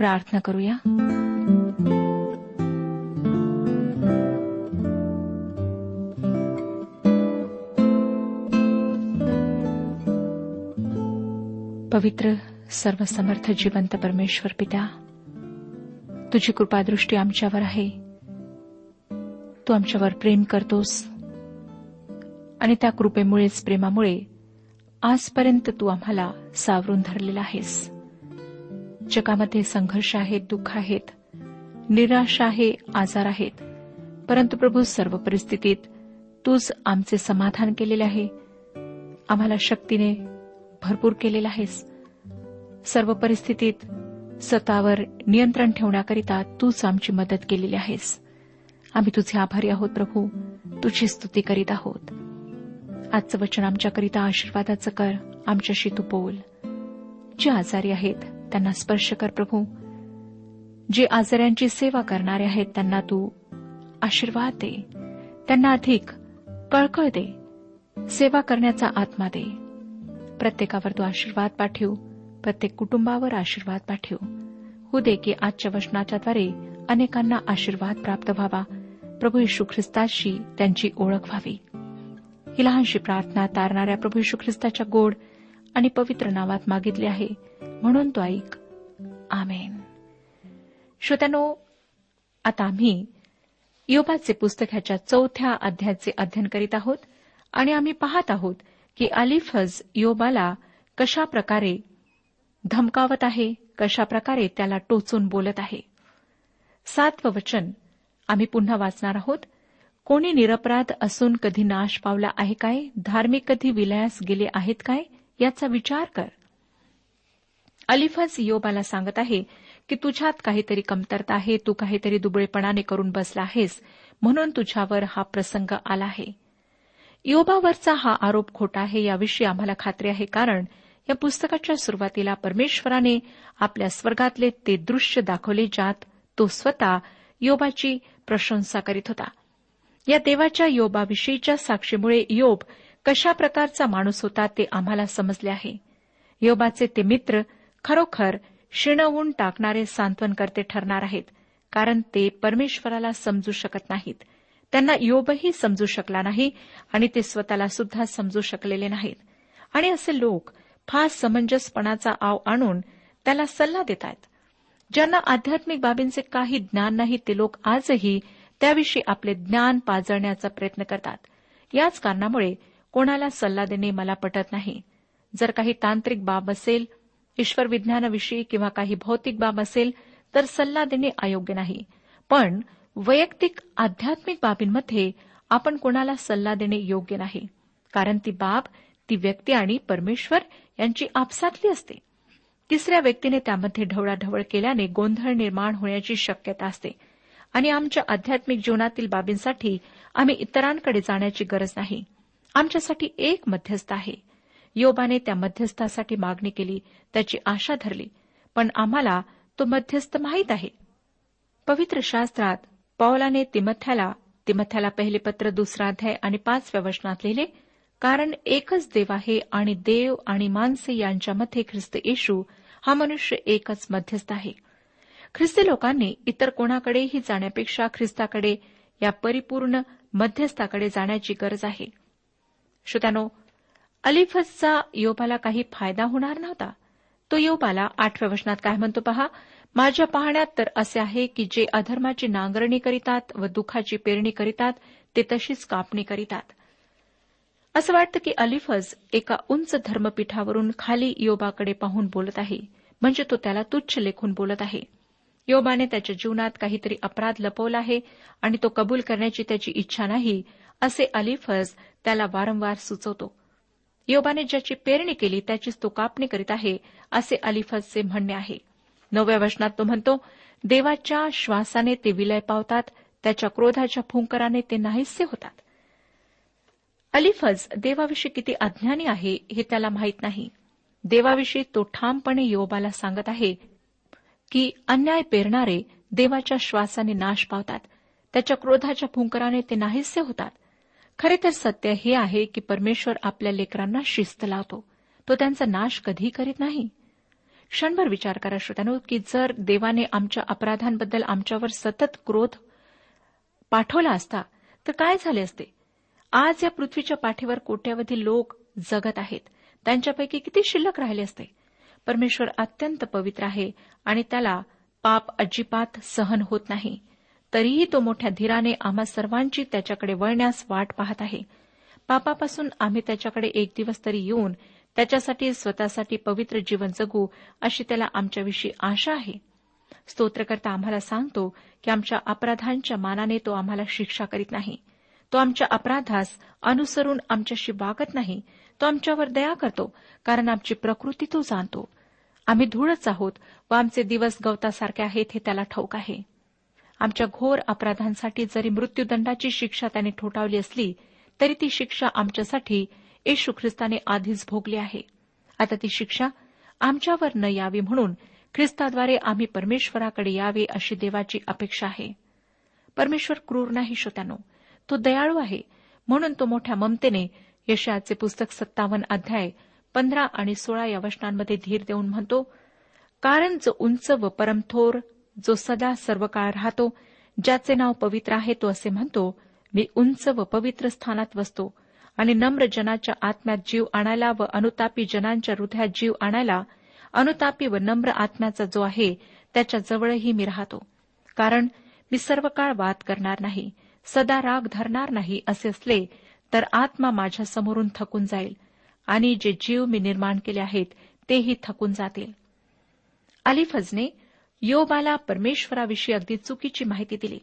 प्रार्थना करूया. पवित्र सर्वसमर्थ जिवंत परमेश्वर पिता तुझी कृपादृष्टी आमच्यावर आहे. तू आमच्यावर प्रेम करतोस आणि त्या कृपेमुळेच प्रेमामुळे आजपर्यंत तू आम्हाला सावरून धरलेला आहेस. जगामध्ये संघर्ष आहेत दुःख आहेत निराशा आहे आजार आहेत. परंतु प्रभू सर्व परिस्थितीत तूच आमचे समाधान केलेले आहे. आम्हाला शक्तीने भरपूर केलेला आहेस. सर्व परिस्थितीत स्वतःवर नियंत्रण ठेवण्याकरिता तूच आमची मदत केलेली आहेस. आम्ही तुझे आभारी आहोत प्रभू. तुझी स्तुती करीत आहोत. आजचं वचन आमच्याकरिता आशीर्वादाचं कर. आमच्याशी तू बोल. जे आजारी आहेत त्यांना स्पर्श कर प्रभू. जे आजाऱ्यांची सेवा करणारे आहेत त्यांना तू आशीर्वाद दे. त्यांना अधिक कळकळ दे. सेवा करण्याचा आत्मा दे. प्रत्येकावर तू आशीर्वाद पाठव. प्रत्येक कुटुंबावर आशीर्वाद पाठव. हो दे की आजच्या वचनाच्याद्वारे अनेकांना आशीर्वाद प्राप्त व्हावा. प्रभू यशू ख्रिस्ताशी त्यांची ओळख व्हावी. ही लहानशी प्रार्थना तारणाऱ्या प्रभू यशू ख्रिस्ताच्या गोड आणि पवित्र नावात मागितली आहे. म्हणून तो ऐक. आमेन. श्रोत्यानो आता आम्ही योबाचे पुस्तक ह्याच्या चौथ्या अध्यायाचे अध्ययन करीत आहोत आणि आम्ही पाहत आहोत की अलिफज योबाला कशा प्रकारे धमकावत आहे कशा प्रकारे त्याला टोचून बोलत आहे. सातवं वचन आम्ही पुन्हा वाचणार आहोत. कोणी निरपराध असून कधी नाश पावला आहे काय? धार्मिक कधी विलयास गेले आहेत काय? याचा विचार कर. अलिफज योबाला सांगत आहे की तुझ्यात काहीतरी कमतरता आहे तू काहीतरी दुबळेपणाने करून बसला आहेस म्हणून तुझ्यावर हा प्रसंग आला आहे. योबावरचा हा आरोप खोटा आहे याविषयी आम्हाला खात्री आहे कारण या पुस्तकाच्या सुरुवातीला परमेश्वराने आपल्या स्वर्गातले ते दृश्य दाखवले ज्यात तो स्वतः योबाची प्रशंसा करीत होता. या देवाच्या योबाविषयीच्या साक्षीमुळे योब कशा प्रकारचा माणूस होता ते आम्हाला समजले आहे. योबाचे ते मित्र खरोखर शिणवून टाकणारे सांत्वनकर्ते ठरणार आहेत कारण ते परमेश्वराला समजू शकत नाहीत. त्यांना योबही समजू शकला नाही आणि ते स्वतःला सुद्धा समजू शकलेले नाहीत. आणि असे लोक फार समंजसपणाचा आव आणून त्याला सल्ला देत आहेत ज्यांना आध्यात्मिक बाबींचे काही ज्ञान नाही ते लोक आजही त्याविषयी आपले ज्ञान पाजळण्याचा प्रयत्न करतात. याच कारणामुळे कोणाला सल्ला देणे मला पटत नाही. जर काही तांत्रिक बाब असेल ईश्वर विज्ञानाविषयी किंवा काही भौतिक बाब असेल तर सल्ला देणे अयोग्य नाही. पण वैयक्तिक आध्यात्मिक बाबींमध्ये आपण कोणाला सल्ला देणे योग्य नाही. कारण ती बाब ती व्यक्ती आणि परमेश्वर यांची आपसातली असते. तिसऱ्या व्यक्तीने त्यामध्ये ढवळाढवळ केल्याने गोंधळ निर्माण होण्याची शक्यता असते. आणि आमच्या आध्यात्मिक जीवनातील बाबींसाठी आम्ही इतरांकडे जाण्याची गरज नाही. आमच्यासाठी एक मध्यस्थ आहे. योबाने त्या मध्यस्थासाठी मागणी केली त्याची आशा धरली पण आम्हाला तो मध्यस्थ माहीत आहे. पवित्र शास्त्रात पौलाने तिमथ्याला तिमथ्याला पहिले पत्र दुसरा अध्याय आणि पाचव्या वचनात लिहिले कारण एकच देव आहे आणि देव आणि माणसे यांच्यामध्ये ख्रिस्त येशू हा मनुष्य एकच मध्यस्थ आहे. ख्रिस्ती लोकांनी इतर कोणाकडेही जाण्यापेक्षा ख्रिस्ताकडे या परिपूर्ण मध्यस्थाकडे जाण्याची गरज आहे. श्रोत्यानो अलिफसचा योबाला काही फायदा होणार नव्हता. तो योबाला आठव्या वचनात काय म्हणतो पहा? माझ्या पाहण्यात तर असे आहे की जे अधर्माची नांगरणी करीतात व दुःखाची पेरणी करीतात ते तशीच कापणी करीतात. असं वाटतं की अलिफज एका उंच धर्मपीठावरून खाली योबाकडे पाहून बोलत आहे. म्हणजे तो त्याला तुच्छ लेखून बोलत आहे. योबाने त्याच्या जीवनात काहीतरी अपराध लपवला आहे आणि तो कबूल करण्याची त्याची इच्छा नाही असे अलिफज त्याला वारंवार सुचवतो. योबाने ज्याची पेरणी केली त्याचीच तो कापणी करीत आहे असे अलिफजचे म्हणणे आहे. नवव्या वचनात तो म्हणतो देवाच्या श्वासाने ते विलय पावतात त्याच्या क्रोधाच्या फुंकराने ते नाहीसे होतात. अलिफज देवाविषयी किती अज्ञानी आहे हे त्याला माहीत नाही. देवाविषयी तो ठामपणे योबाला सांगत आहे की अन्याय पेरणारे देवाच्या श्वासाने नाश पावतात त्याच्या क्रोधाच्या फुंकराने ते नाहीसे होतात. खरे तर सत्य हे आहे की परमेश्वर आपल्या लेकरांना शिस्त लावतो. तो त्यांचा नाश कधी करीत नाही. क्षणभर विचार करा श्रोत्यानो की जर देवाने आमच्या अपराधांबद्दल आमच्यावर सतत क्रोध पाठवला असता तर काय झाले असते? आज या पृथ्वीच्या पाठीवर कोट्यावधी लोक जगत आहेत. त्यांच्यापैकी किती शिल्लक राहिले असते? परमेश्वर अत्यंत पवित्र आहे आणि त्याला पाप अजिबात सहन होत नाही. तरीही तो मोठ्या धीराने आम्हा सर्वांची त्याच्याकडे वळण्यास वाट पाहत आहे. पापापासून आम्ही त्याच्याकडे एक दिवस तरी येऊन त्याच्यासाठी स्वतःसाठी पवित्र जीवन जगू अशी त्याला आमच्याविषयी आशा आहे. स्तोत्रकर्ता आम्हाला सांगतो की आमच्या अपराधांच्या मानाने तो आम्हाला शिक्षा करीत नाही. तो आमच्या अपराधास अनुसरून आमच्याशी वागत नाही. तो आमच्यावर दया करतो कारण आमची प्रकृती तो जाणतो. आम्ही धूळच आहोत व आमचे दिवस गवतासारखे आहेत हे त्याला ठाऊक आहे. आमच्या घोर अपराधांसाठी जरी मृत्यूदंडाची शिक्षा त्याने ठोठावली असली तरी ती शिक्षा आमच्यासाठी येशू ख्रिस्ताने आधीच भोगली आहे. आता ती शिक्षा आमच्यावर न यावी म्हणून ख्रिस्ताद्वारे आम्ही परमेश्वराकडे यावे अशी देवाची अपेक्षा आहे. परमेश्वर क्रूर नाही श्रोत्यानो. तो दयाळू आहे. म्हणून तो मोठ्या ममतेने यशयाचे पुस्तक सत्तावन्न अध्याय पंधरा आणि सोळा या वचनांमध्ये धीर देऊन म्हणतो कारण जो उंच व परमथोर जो सदा सर्व काळ राहतो ज्याचे नाव पवित्र आहे तो असे म्हणतो मी उंच व पवित्र स्थानात बसतो आणि नम्र जनाच्या आत्म्यात जीव आणायला व अनुतापी जनांच्या हृदयात जीव आणायला अनुतापी व नम्र आत्म्याचा जो आहे त्याच्या जवळही मी राहतो. कारण मी सर्व काळ वाद करणार नाही सदा राग धरणार नाही असे असले तर आत्मा माझ्या समोरून थकून जाईल आणि जे जीव मी निर्माण केले आहेत तेही थकून जातील. अलिफजने योबाला परमेश्वराविषयी अगदी चुकीची माहिती दिली.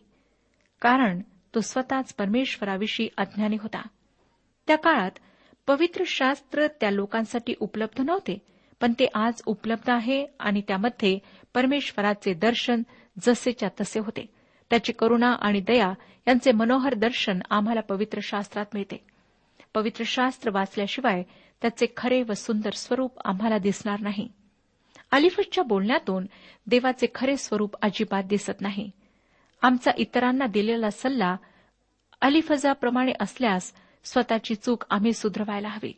कारण तो स्वतःच परमेश्वराविषयी अज्ञानी होता. त्या काळात पवित्र शास्त्र त्या लोकांसाठी उपलब्ध नव्हते पण ते आज उपलब्ध आहे आणि त्यामध्ये परमेश्वराचे दर्शन जसेच्या तसे होते. त्याची करुणा आणि दया यांचे मनोहर दर्शन आम्हाला पवित्र शास्त्रात मिळते. पवित्र शास्त्र वाचल्याशिवाय त्याचे खरे व सुंदर स्वरूप आम्हाला दिसणार नाही. अलिफसच्या बोलण्यातून देवाचे खरे स्वरूप अजिबात दिसत नाही. आमचा इतरांना दिलेला सल्ला अलिफजाप्रमाणे असल्यास स्वतःची चूक आम्ही सुधरवायला हवी.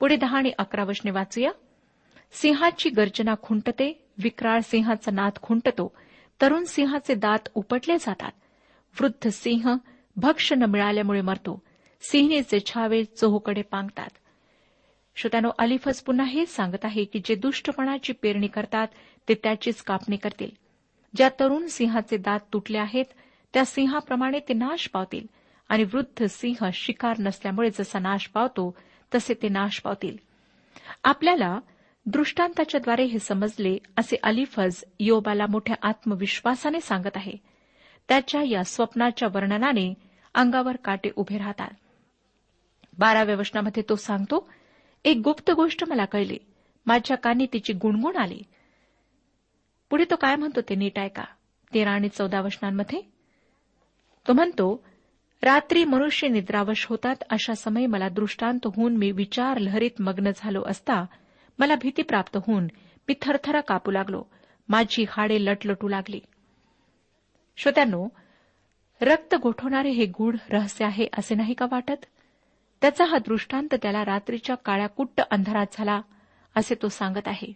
पुढे दहा आणि अकरा वशने वाचूया. सिंहाची गर्जना खुंटते विक्राळ सिंहाचा नाद खुंटतो तरुण सिंहाचे दात उपटले जातात. वृद्ध सिंह भक्ष न मिळाल्यामुळे मरतो. सिंहणीचे छावे चोहकडे पांगतात. श्रोत्यानो अलिफज पुन्हा हेच सांगत आहे की जे दुष्टपणाची पेरणी करतात ते त्याचीच कापणी करतील. ज्या तरुण सिंहाचे दात तुटले आहेत त्या सिंहाप्रमाणे ते नाश पावतील. आणि वृद्ध सिंह शिकार नसल्यामुळे जसा नाश पावतो तसे ते नाश पावतील. आपल्याला दृष्टांताच्याद्वारे हे समजले असे अलिफज योबाला मोठ्या आत्मविश्वासाने सांगत आहे. त्याच्या या स्वप्नाच्या वर्णनाने अंगावर काटे उभे राहतात. बाराव्या वचनामध्ये तो सांगतो एक गुप्त गोष्ट मला कळली. माझ्या कानी तिची गुणगुण आली. पुढे तो काय म्हणतो ते नीट ऐका. तेरा आणि चौदा वचनांमध्ये? तो म्हणतो रात्री मनुष्य निद्रावश होतात अशा समय मला दृष्टांत होऊन मी विचार लहरीत मग्न झालो असता मला भीती प्राप्त होऊन मी थरथरा कापू लागलो. माझी हाडे लटलटू लागली. श्रोत्यांनो रक्त गोठवणारे हे गूढ रहस्य आहे असे नाही का वाटत? त्याचा हा दृष्टांत त्याला रात्रीच्या काळ्या कुट्ट अंधारात झाला असे तो सांगत आहे.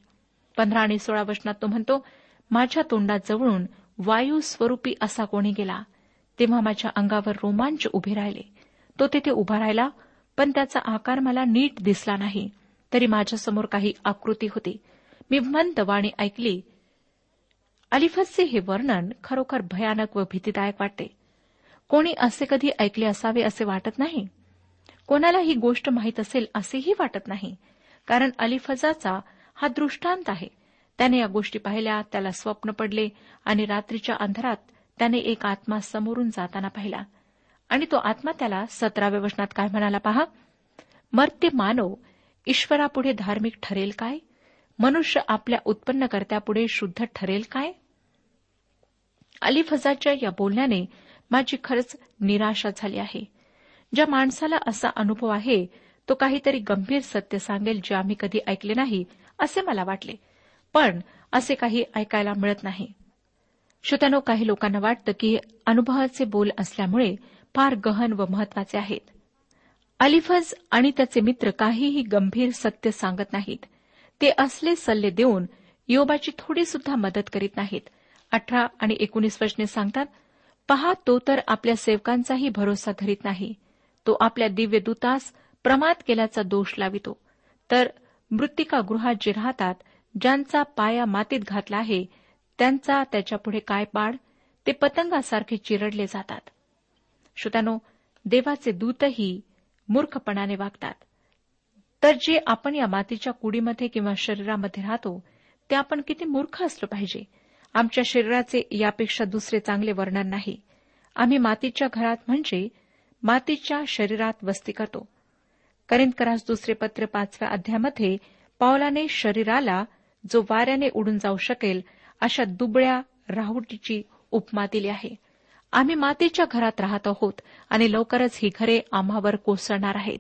पंधरा आणि सोळा वचनात तो म्हणतो माझ्या तोंडात जवळून वायू स्वरूपी असा कोणी गेला. तेव्हा माझ्या अंगावर रोमांच उभे राहिले. तो तिथे उभा राहिला पण त्याचा आकार मला नीट दिसला नाही. तरी माझ्यासमोर काही आकृती होती. मी मंद वाणी ऐकली अलिफसचे हे वर्णन खरोखर भयानक व भीतीदायक वाटते. कोणी असे कधी ऐकले असावे असे वाटत नाही? कोणाला ही गोष्ट माहीत असेल असेही वाटत नाही. कारण अलिफजाचा हा दृष्टांत आहे. त्याने या गोष्टी पाहिल्या त्याला स्वप्न पडले आणि रात्रीच्या अंधारात त्याने एक आत्मा समोरून जाताना पाहिला. आणि तो आत्मा त्याला सतराव्या वचनात काय म्हणाला पहा? मर्त्य मानव ईश्वरापुढे धार्मिक ठरेल काय? मनुष्य आपल्या उत्पन्नकर्त्यापुढे शुद्ध ठरेल काय? अलिफजाच्या या बोलण्याने माझी खरंच निराशा झाली आहे. ज्या माणसाला असा अनुभव आहे तो काहीतरी गंभीर सत्य सांगेल जे आम्ही कधी ऐकले नाही असे मला वाटले. पण असे काही ऐकायला मिळत नाही. श्रोत्यानो काही लोकांना वाटतं की अनुभवाचे बोल असल्यामुळे फार गहन व महत्त्वाचे आहेत. अलिफज आणि त्याचे मित्र काहीही गंभीर सत्य सांगत नाहीत. ते असले सल्ले देऊन योबाची थोडी सुद्धा मदत करीत नाहीत. अठरा आणि एकोणीस वचने सांगतात पहा तो तर आपल्या सेवकांचाही भरोसा धरीत नाही. तो आपल्या दिव्य दूतास प्रमाद केल्याचा दोष लावितो. तर मृत्तिकागृहात जे राहतात ज्यांचा पाया मातीत घातला आहे त्यांचा त्याच्यापुढे काय पाड? ते पतंगासारखे चिरडले जातात. श्रोत्यानो देवाचे दूतही मूर्खपणाने वागतात. तर जे आपण या मातीच्या कुडीमध्ये किंवा शरीरामध्ये राहतो ते आपण किती मूर्ख असलो पाहिजे? आमच्या शरीराचे यापेक्षा दुसरे चांगले वर्णन नाही. आम्ही मातीच्या घरात म्हणजे मातीच्या शरीरात वस्ती करतो. करिंदकरास दुसरे पत्र पाचव्या अध्यामध्ये पावलाने शरीराला जो वाऱ्याने उडून जाऊ शकेल अशा दुबळ्या राहुटीची उपमा दिली आहे. आम्ही मातीच्या घरात राहत आहोत आणि लवकरच ही घरे आम्हावर कोसळणार आहेत.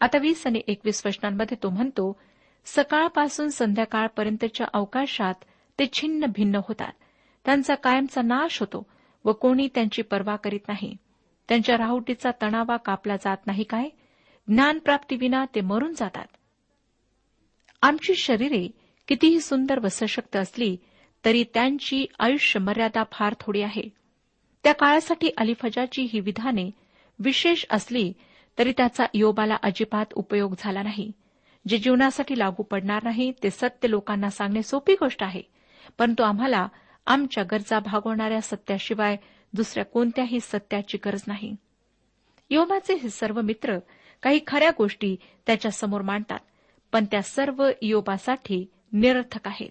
आता वीस आणि एकवीस वचनांमध्ये तो म्हणतो सकाळपासून संध्याकाळपर्यंतच्या अवकाशात ते छिन्न भिन्न होतात. त्यांचा कायमचा नाश होतो व कोणी त्यांची पर्वा करीत नाही. त्यांच्या राहुटीचा तणावा कापला जात नाही काय? ज्ञानप्राप्तीविना ते मरून जातात. आमची शरीरे कितीही सुंदर व सशक्त असली तरी त्यांची आयुष्य मर्यादा फार थोडी आहे. त्या काळासाठी अलिफजाची ही विधाने विशेष असली तरी त्याचा योबाला अजिबात उपयोग झाला नाही. जे जीवनासाठी लागू पडणार नाही ते सत्य लोकांना सांगणे सोपी गोष्ट आहे परंतु आम्हाला आमच्या गरजा भागवणाऱ्या सत्याशिवाय दुसऱ्या कोणत्याही सत्याची गरज नाही. योबाचे हे सर्व मित्र काही खऱ्या गोष्टी त्याच्यासमोर मांडतात पण त्या सर्व योबासाठी निरर्थक आहेत.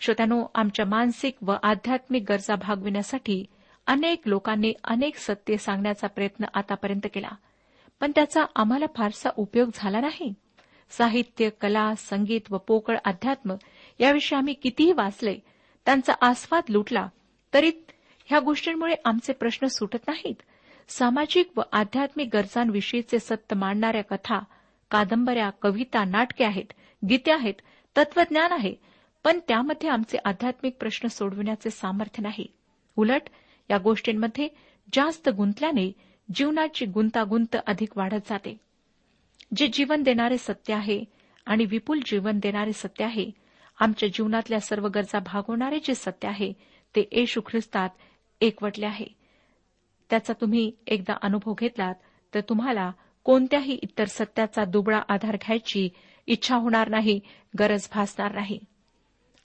श्रोत्यानो आमच्या मानसिक व आध्यात्मिक गरजा भागविण्यासाठी अनेक लोकांनी अनेक सत्य सांगण्याचा प्रयत्न आतापर्यंत केला. पण त्याचा आम्हाला फारसा उपयोग झाला नाही. साहित्य कला संगीत व पोकळ अध्यात्म याविषयी आम्ही कितीही वाचले त्यांचा आस्वाद लुटला तरी ह्या गोष्टींमुळे आमचे प्रश्न सुटत नाहीत. सामाजिक व आध्यात्मिक गरजांविषयीचे सत्य मांडणाऱ्या कथा कादंबऱ्या कविता नाटके आहेत गीते आहेत तत्वज्ञान आहे पण त्यामध्ये आमचे आध्यात्मिक प्रश्न सोडविण्याचे सामर्थ्य नाही. उलट या गोष्टींमध्ये जास्त गुंतल्याने जीवनाची गुंतागुंत अधिक वाढत जाते. जे जीवन देणारे सत्य आहे आणि विपुल जीवन देणारे सत्य आहे आमच्या जीवनातल्या सर्व गरजा भागवणारे जे सत्य आहे ते येशू ख्रिस्तात एकवटले आहे. त्याचा तुम्ही एकदा अनुभव घेतलात तर तुम्हाला कोणत्याही इतर सत्याचा दुबळा आधार घ्यायची इच्छा होणार नाही गरज भासणार नाही.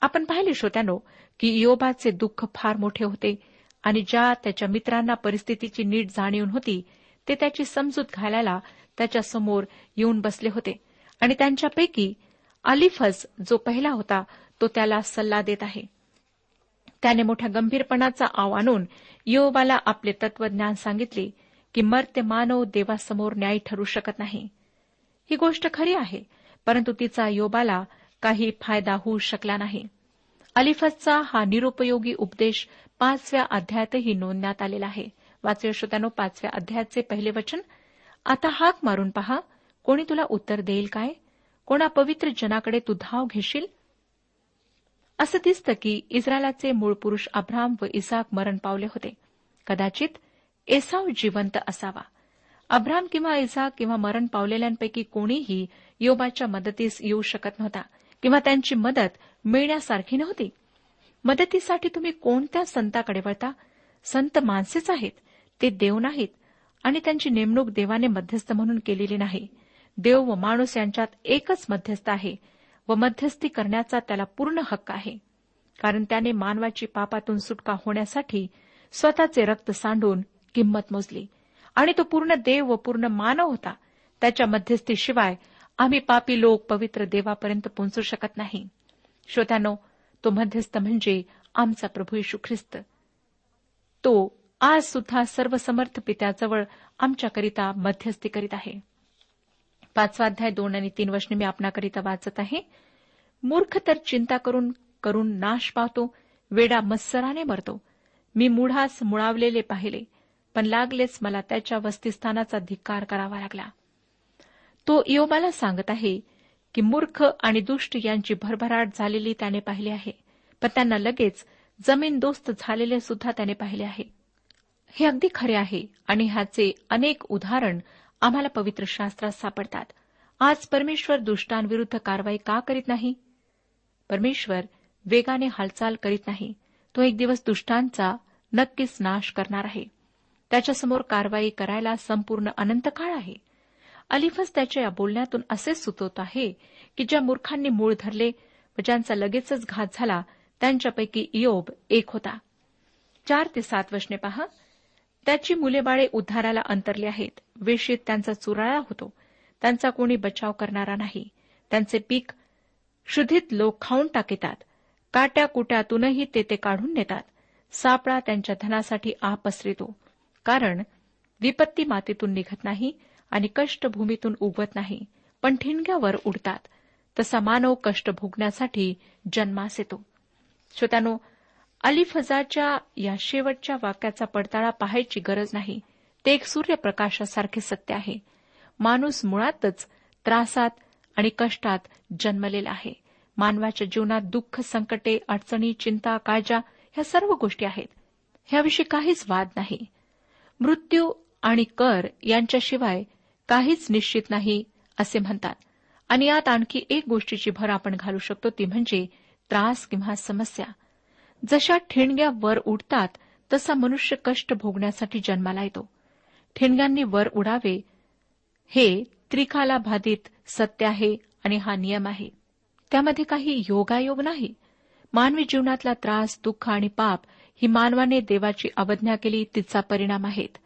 आपण पाहिले श्रोत्यानो की योबाचे दुःख फार मोठे होते आणि ज्या त्याच्या मित्रांना परिस्थितीची नीट जाणीव होती ते त्याची समजूत घालायला त्याच्यासमोर येऊन बसले होते. आणि त्यांच्यापैकी अलिफज जो पहिला होता तो त्याला सल्ला देत आहे. त्याने मोठ्या गंभीरपणाचा आव आणून योबाला आपले तत्वज्ञान सांगितले की मर्त्य मानव देवासमोर न्याय ठरू शकत नाही. ही गोष्ट खरी आहे परंतु तिचा योबाला काही फायदा होऊ शकला नाही. अलिफसचा हा निरुपयोगी उपदेश पाचव्या अध्यायातही नोंदण्यात आलेला आहे. वाचव्या श्रोत्यानो पाचव्या अध्यायाचे पहिले वचन. आता हाक मारून पहा कोणी तुला उत्तर देईल काय? कोणा पवित्र जनाकडे तू धाव घेशील? असं दिसतं की इस्रायलाचे मूळ पुरुष अब्राम व इसाक मरण पावले होते. कदाचित एसाव जिवंत असावा. अब्राम किंवा इसाक किंवा मरण पावलेल्यांपैकी कोणीही योबाच्या मदतीस येऊ शकत नव्हता किंवा त्यांची मदत मिळण्यासारखी नव्हती. मदतीसाठी तुम्ही कोणत्या संताकडे वळता? संत माणसेच आहेत. ते देव नाहीत आणि त्यांची नेमणूक देवाने मध्यस्थ म्हणून केलेली नाही. देव व माणूस यांच्यात एकच मध्यस्थ आहे. व मध्यस्थी करण्याचा त्याला पूर्ण हक्क आहे. कारण त्याने मानवाची पापातून सुटका होण्यासाठी स्वतःचे रक्त सांडून किंमत मोजली. आणि तो पूर्ण देव व पूर्ण मानव होता. त्याच्या मध्यस्थीशिवाय आम्ही पापी लोक पवित्र देवापर्यंत पोहोचू शकत नाही. श्रोत्यानो तो मध्यस्थ म्हणजे आमचा प्रभू यशू ख्रिस्त. तो आज सुद्धा सर्वसमर्थ पित्याजवळ आमच्याकरिता मध्यस्थी करीत आहे. पाचवाध्याय दोन आणि तीन वर्ष मी आपणाकरिता वाचत आहे. मूर्ख तर चिंता करून करून नाश पावतो वेडा मत्सराने मरतो. मी मुढास मुळावलेले पाहिले पण लागलेच मला त्याच्या वस्तीस्थानाचा धिक्कार करावा लागला. तो इयोबाला सांगत आहे की मूर्ख आणि दुष्ट यांची भरभराट झालेली त्याने पाहिली आहे पण त्यांना लगेच जमीन दोस्त झालेले सुद्धा त्याने पाहिले आहे. हे अगदी खरे आहे आणि ह्याचे अनेक उदाहरण आम्हाला पवित्र शास्त्रात सापडतात. आज परमेश्वर दुष्टांविरुद्ध कारवाई का करीत नाही? परमेश्वर वेगाने हालचाल करीत नाही. तो एक दिवस दुष्टांचा नक्कीच नाश करणार आहे. त्याच्यासमोर कारवाई करायला संपूर्ण अनंत काळ आहे. अलिफस त्याच्या या बोलण्यातून असे सुचवत आहे की ज्या मूर्खांनी मूळ धरले व ज्यांचा लगेचच घात झाला त्यांच्यापैकी इयोब एक होता. चार ते सात वशने पहा. त्याची मुलेबाळे उद्धाराला अंतरली आहेत. वेशीत त्यांचा चुराळा होतो. त्यांचा कोणी बचाव करणारा नाही. त्यांचे पीक शुद्धीत लोक खाऊन टाकितात. काट्या कुट्यातूनही ते ते काढून नेतात. सापळा त्यांच्या धनासाठी आ पसरितो कारण विपत्ती मातीतून निघत नाही आणि कष्ट भूमीतून उगवत नाही. पण ठिणग्यावर उडतात. तसा मानव कष्ट भोगण्यासाठी जन्मास येतो. श्रोत्यानो अलिफजाच्या या शेवटच्या वाक्याचा पडताळा पाहायची गरज नाही. ते एक सूर्यप्रकाशासारखे सत्य आहे. माणूस मुळातच त्रासात आणि कष्टात जन्मलेला आहे. मानवाच्या जीवनात दुःख संकटे अडचणी चिंता काळजा ह्या सर्व गोष्टी आहेत. ह्याविषयी काहीच वाद नाही. मृत्यू आणि कर यांच्याशिवाय काहीच निश्चित नाही असे म्हणतात. आणि यात आणखी एक गोष्टीची भर आपण घालू शकतो ती म्हणजे त्रास किंवा समस्या. जशा ठिणग्या वर उडतात तसा मनुष्य कष्ट भोगण्यासाठी जन्माला येतो. ठिणग्यांनी वर उडावे हे त्रिकाला बाधित सत्य आहे आणि हा नियम आहे. त्यामध्ये काही योगायोग नाही. मानवी जीवनातला त्रास दुःख आणि पाप ही मानवाने देवाची अवज्ञा केली तिचा परिणाम आहेत.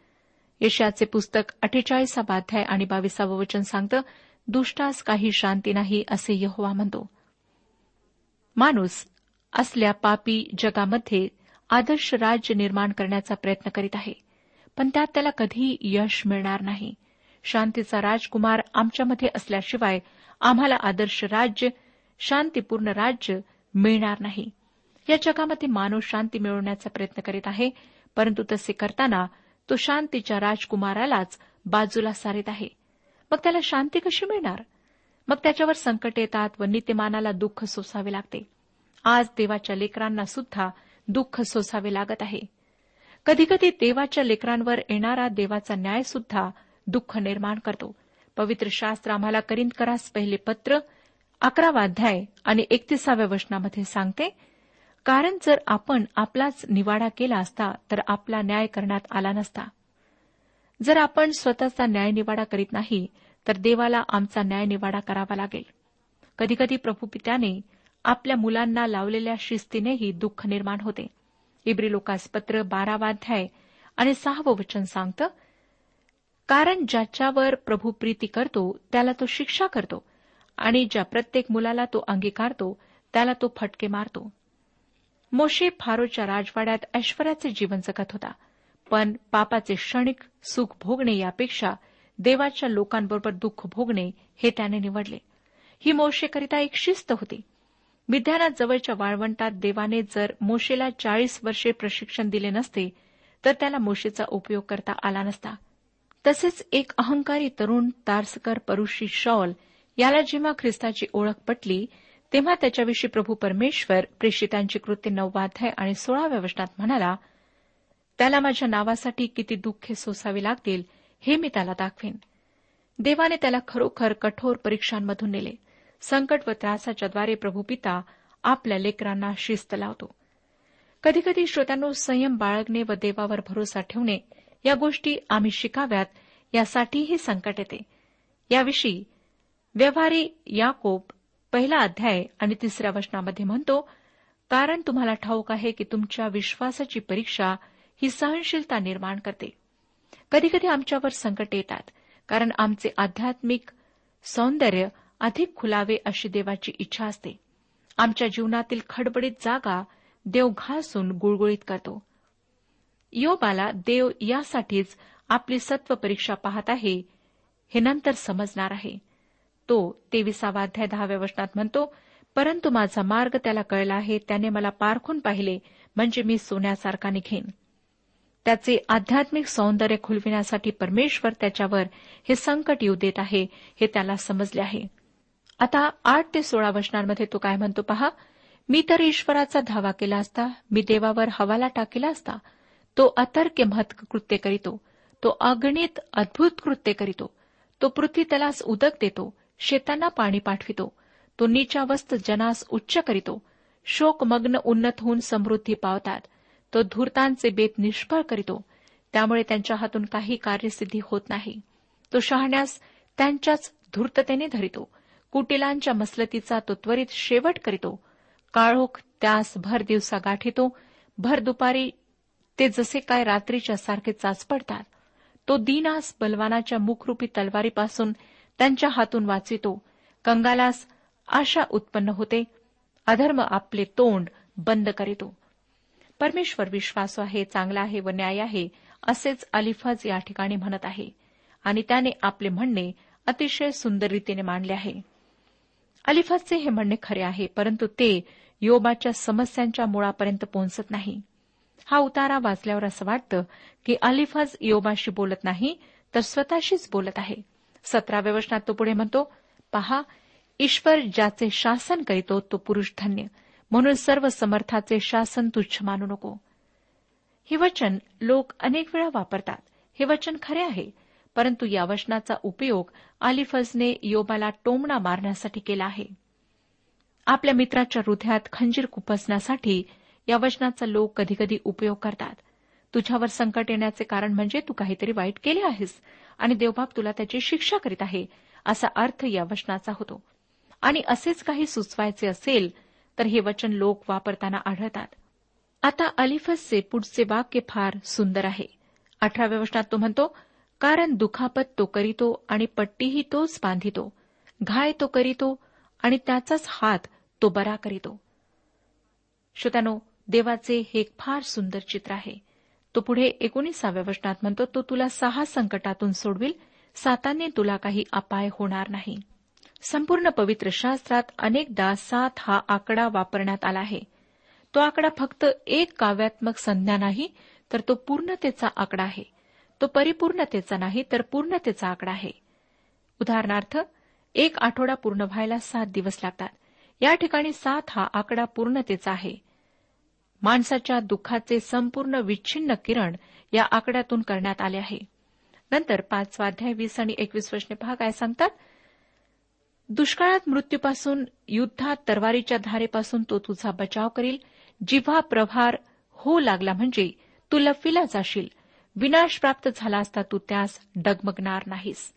यशाचे पुस्तक अठ्ठेचाळीसावा अध्याय आणि बावीसावं वचन सांगतं दुष्टास काही शांती नाही असे यहोवा म्हणतो. माणूस असल्या पापी जगामध्ये आदर्श राज्य निर्माण करण्याचा प्रयत्न करीत आहे. पण त्यात त्याला कधी यश मिळणार नाही. शांतीचा राजकुमार आमच्यामध्ये असल्याशिवाय आम्हाला आदर्श राज्य शांतीपूर्ण राज्य मिळणार नाही. या जगामध्ये मानव शांती मिळवण्याचा प्रयत्न करीत आहे परंतु तसे करताना तो शांतीच्या राजकुमारालाच बाजूला सारित आहे. मग त्याला शांती कशी मिळणार? मग त्याच्यावर संकट येतात व नित्यमानाला दुःख सोसावे लागते. आज देवाच्या लेकरांना सुद्धा दुःख सोसावे लागत आहे. कधीकधी देवाच्या लेकरांवर येणारा देवाचा न्याय सुद्धा दुःख निर्माण करतो. पवित्र शास्त्र आम्हाला करिंदकरास पहिले पत्र अकरावा अध्याय आणि एकतीसाव्या वचनामध्ये सांगते कारण जर आपण आपलाच निवाडा केला असता तर आपला न्याय करण्यात आला नसता. जर आपण स्वतःचा न्याय निवाडा करीत नाही तर देवाला आमचा न्याय निवाडा करावा लागेल. कधीकधी प्रभू पित्याने आपल्या मुलांना लावलेल्या शिस्तीनेही दुःख निर्माण होते. इब्री लोकास पत्र बारावाध्याय आणि सहावं वचन सांगतं कारण ज्याच्यावर प्रभू प्रीती करतो त्याला तो शिक्षा करतो आणि ज्या प्रत्येक मुलाला तो अंगीकारतो त्याला तो फटके मारतो. मोशे फारोच्या राजवाड्यात ऐश्वर्याचे जीवन जगत होता पण पापाचे क्षणिक सुख भोगणे यापेक्षा देवाच्या लोकांबरोबर दुःख भोगणे हे त्याने निवडले. ही मोशेकरिता एक शिस्त होती. विद्यानात जवळच्या वाळवंटात देवाने जर मोशेला चाळीस वर्षे प्रशिक्षण दिले नसते तर त्याला मोशेचा उपयोग करता आला नसता. तसेच एक अहंकारी तरुण तारसकर परुषी शॉल याला जेव्हा ख्रिस्ताची ओळख पटली तेव्हा त्याच्याविषयी प्रभू परमेश्वर प्रेषितांची कृत्य नववाध्याय आणि सोळाव्या वचनात म्हणाला त्याला माझ्या नावासाठी किती दुःखे सोसावी लागतील हे मी त्याला दाखवेन. देवाने त्याला खरोखर कठोर परीक्षांमधून नेले. संकट व त्रासाच्याद्वारे प्रभू पिता आपल्या लेकरांना शिस्त लावतो. कधीकधी श्रोत्यांनो संयम बाळगणे व देवावर भरोसा ठेवणे या गोष्टी आम्ही शिकाव्यात यासाठीही संकट येते. याविषयी व्यवहारी याकोब पहिला अध्याय आणि तिसऱ्या वचनामध्ये म्हणतो कारण तुम्हाला ठाऊक आहे की तुमच्या विश्वासाची परीक्षा ही सहनशीलता निर्माण करते. कधीकधी आमच्यावर संकट येतात कारण आमचे आध्यात्मिक सौंदर्य अधिक खुलावे अशी देवाची इच्छा असते. आमच्या जीवनातील खडबडीत जागा देव घासून गुळगुळीत करतो. योबाला देव यासाठीच आपली सत्व परीक्षा पाहत आहे हे नंतर समजणार आहे. तो तेविसावाध्याय दहाव्या वचनात म्हणतो परंतु माझा मार्ग त्याला कळला आहे त्याने मला पारखून पाहिले म्हणजे मी सोन्यासारखा निघेन. त्याचे आध्यात्मिक सौंदर्य खुलविण्यासाठी परमेश्वर त्याच्यावर हे संकट येऊ देत आहे हे त्याला समजले आहे. आता आठ ते सोळा वचनांमध्ये तो काय म्हणतो पहा? मी तर ईश्वराचा धावा केला असता मी देवावर हवाला टाकेला असता तो अतर्क महत्त्व कृत्य करीतो तो अगणित अद्भुत कृत्य करीतो तो पृथ्वी त्यालास उदक देतो शेतांना पाणी पाठवितो तो नीचावस्थ जनास उच्च करीतो शोकमग्न उन्नत होऊन समृद्धी पावतात तो धूर्तांचे बेत निष्फळ करीतो त्यामुळे त्यांच्या हातून काही कार्यसिद्धी होत नाही. तो शहाण्यास त्यांच्याच धूर्ततेने धरितो कुटिलांच्या मसलतीचा तो त्वरित शेवट करीतो. काळोख त्यास भर दिवसा गाठीतो. भर दुपारी ते जसे काय रात्रीच्या सारखे चाचपडतात तो दिनास बलवानाच्या मुखरूपी तलवारीपासून त्यांच्या हातून वाचितो. कंगालास आशा उत्पन्न होते. अधर्म आपले तोंड बंद करीतो. परमेश्वर विश्वासू आहे चांगला आहे व न्याय आहे असेच अलिफज या ठिकाणी म्हणत आहे. आणि त्याने आपले म्हणणे अतिशय सुंदर रीतीने मांडले आहे. अलिफाजचे हे म्हणणे खरे आहे परंतु ते योबाच्या समस्यांच्या मुळापर्यंत पोहोचत नाही. हा उतारा वाचल्यावर असं वाटतं की अलिफाज योबाशी बोलत नाही तर स्वतःशीच बोलत आहे. सतराव्या वचनात तो पुढे म्हणतो पहा ईश्वर ज्याचे शासन करीतो तो पुरुष धन्य. म्हणून सर्व समर्थाचे शासन तुच्छ मानू नको. हे वचन लोक अनेक वेळा वापरतात. हे वचन खरे आहे परंतु या वचनाचा उपयोग अलिफजने योबाला टोमणा मारण्यासाठी केला आहे. आपल्या मित्राच्या हृदयात खंजीर खुपसण्यासाठी या वचनाचा लोक कधीकधी उपयोग करतात. तुझ्यावर संकट येण्याचे कारण म्हणजे तू काहीतरी वाईट केले आहेस आणि देवबाप तुला त्याची शिक्षा करीत आहे असा अर्थ या वचनाचा होतो. आणि असेच काही सुचवायचे असेल तर हे वचन लोक वापरताना आढळतात. आता अलिफसचे पुढचे वाक्य फार सुंदर आहे. अठराव्या वचनात तो म्हणतो कारण दुखापत तो करीतो आणि पट्टीही तोच बांधितो. घाय तो करीतो आणि त्याचाच हात तो बरा करीतो. श्रोत्यानो देवाचे हे एक फार सुंदर चित्र आहे. तो पुढे एकोणीसाव्या वचनात म्हणतो तो तुला सहा संकटातून सोडविल. साताने तुला काही अपाय होणार नाही. संपूर्ण पवित्र शास्त्रात अनेकदा सात हा आकडा वापरण्यात आला आहे. तो आकडा फक्त एक काव्यात्मक संज्ञा नाही तर तो पूर्णतेचा आकडा आहे. तो परिपूर्णतेचा नाही तर पूर्णतेचा आकडा आहे. उदाहरणार्थ एक आठवडा पूर्ण व्हायला सात दिवस लागतात. या ठिकाणी सात हा आकडा पूर्णतेचा आहे. माणसाच्या दुःखाचे संपूर्ण विच्छिन्न किरण या आकड्यातून करण्यात आले आहे. नंतर पाचवा अध्याय वीस आणि एकवीस वचने पहा काय सांगतात? दुष्काळात मृत्यूपासून युद्धात तरवारीच्या धारेपासून तो तुझा बचाव करील. जिव्हा प्रभार हो लागला म्हणजे तू लफीला जाशील. विनाश प्राप्त झाला असता तू त्यास डगमगणार नाहीस.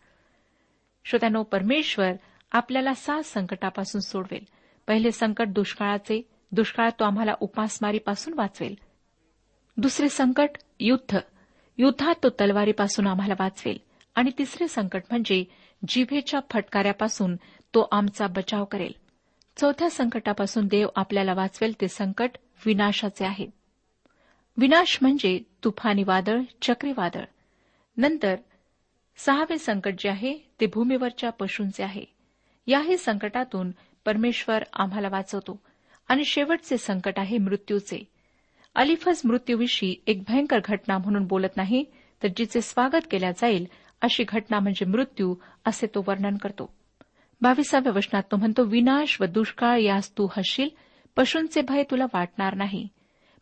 श्रोत्यानो परमेश्वर आपल्याला सात संकटापासून सोडवेल. पहिले संकट दुष्काळाचे दुष्काळात तो आम्हाला उपासमारीपासून वाचवेल. दुसरे संकट युद्ध. युद्धात तो तलवारीपासून आम्हाला वाचवेल. आणि तिसरे संकट म्हणजे जिभेच्या फटकाऱ्यापासून तो आमचा बचाव करेल. चौथ्या संकटापासून देव आपल्याला वाचवेल ते संकट विनाशाचे आहे. विनाश म्हणजे तुफानी वादळ चक्रीवादळ नंतर सहावे संकट जे आहे ते भूमीवरच्या पशूंचे आहे. याही संकटातून परमेश्वर आम्हाला वाचवतो. आणि शेवटचे संकट आहे मृत्यूचे. अलिफज मृत्यूविषयी एक भयंकर घटना म्हणून बोलत नाही तर जिचे स्वागत केल्या जाईल अशी घटना म्हणजे मृत्यू असे तो वर्णन करतो. बावीसाव्या वचनात तो म्हणतो विनाश व दुष्काळ यास तू हसशील पशूंचे भय तुला वाटणार नाही.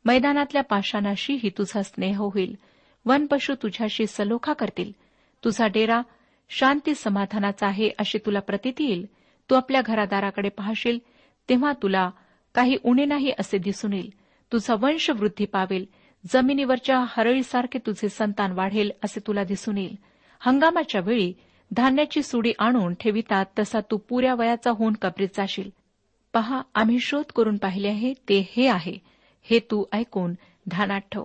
मैदानातल्या पाषाणाशीही तुझा स्नेह होईल. वनपशू तुझ्याशी सलोखा करतील. तुझा डेरा शांती समाधानाचा आहे अशी तुला प्रतिती येईल. तू आपल्या घरादाराकडे पाहशील तेव्हा तुला काही उणे नाही असे दिसून येईल. तुझा वंश वृद्धी पावेल. जमिनीवरच्या हरळीसारखे तुझे संतान वाढेल असे तुला दिसून येईल. हंगामाच्या वेळी धान्याची सुडी आणून ठेवितात तसा तू पुऱ्या वयाचा होऊन कबरीत जाशील. पहा आम्ही शोध करून पाहिले आहे ते हे आहे. हे तू ऐकून ध्यानात ठेव.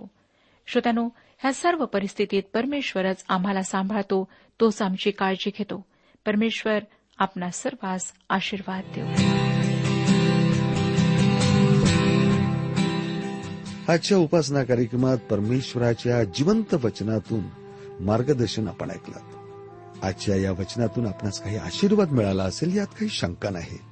श्रोत्यानो ह्या सर्व परिस्थितीत परमेश्वरच आम्हाला सांभाळतो तोच आमची काळजी घेतो. परमेश्वर आपणा सर्वांस आशीर्वाद देऊ. आजच्या उपासना कार्यक्रमात परमेश्वराच्या जिवंत वचनातून मार्गदर्शन आपण ऐकलं. आजच्या या वचनातून आपणास काही आशीर्वाद मिळाला असेल यात काही शंका नाही.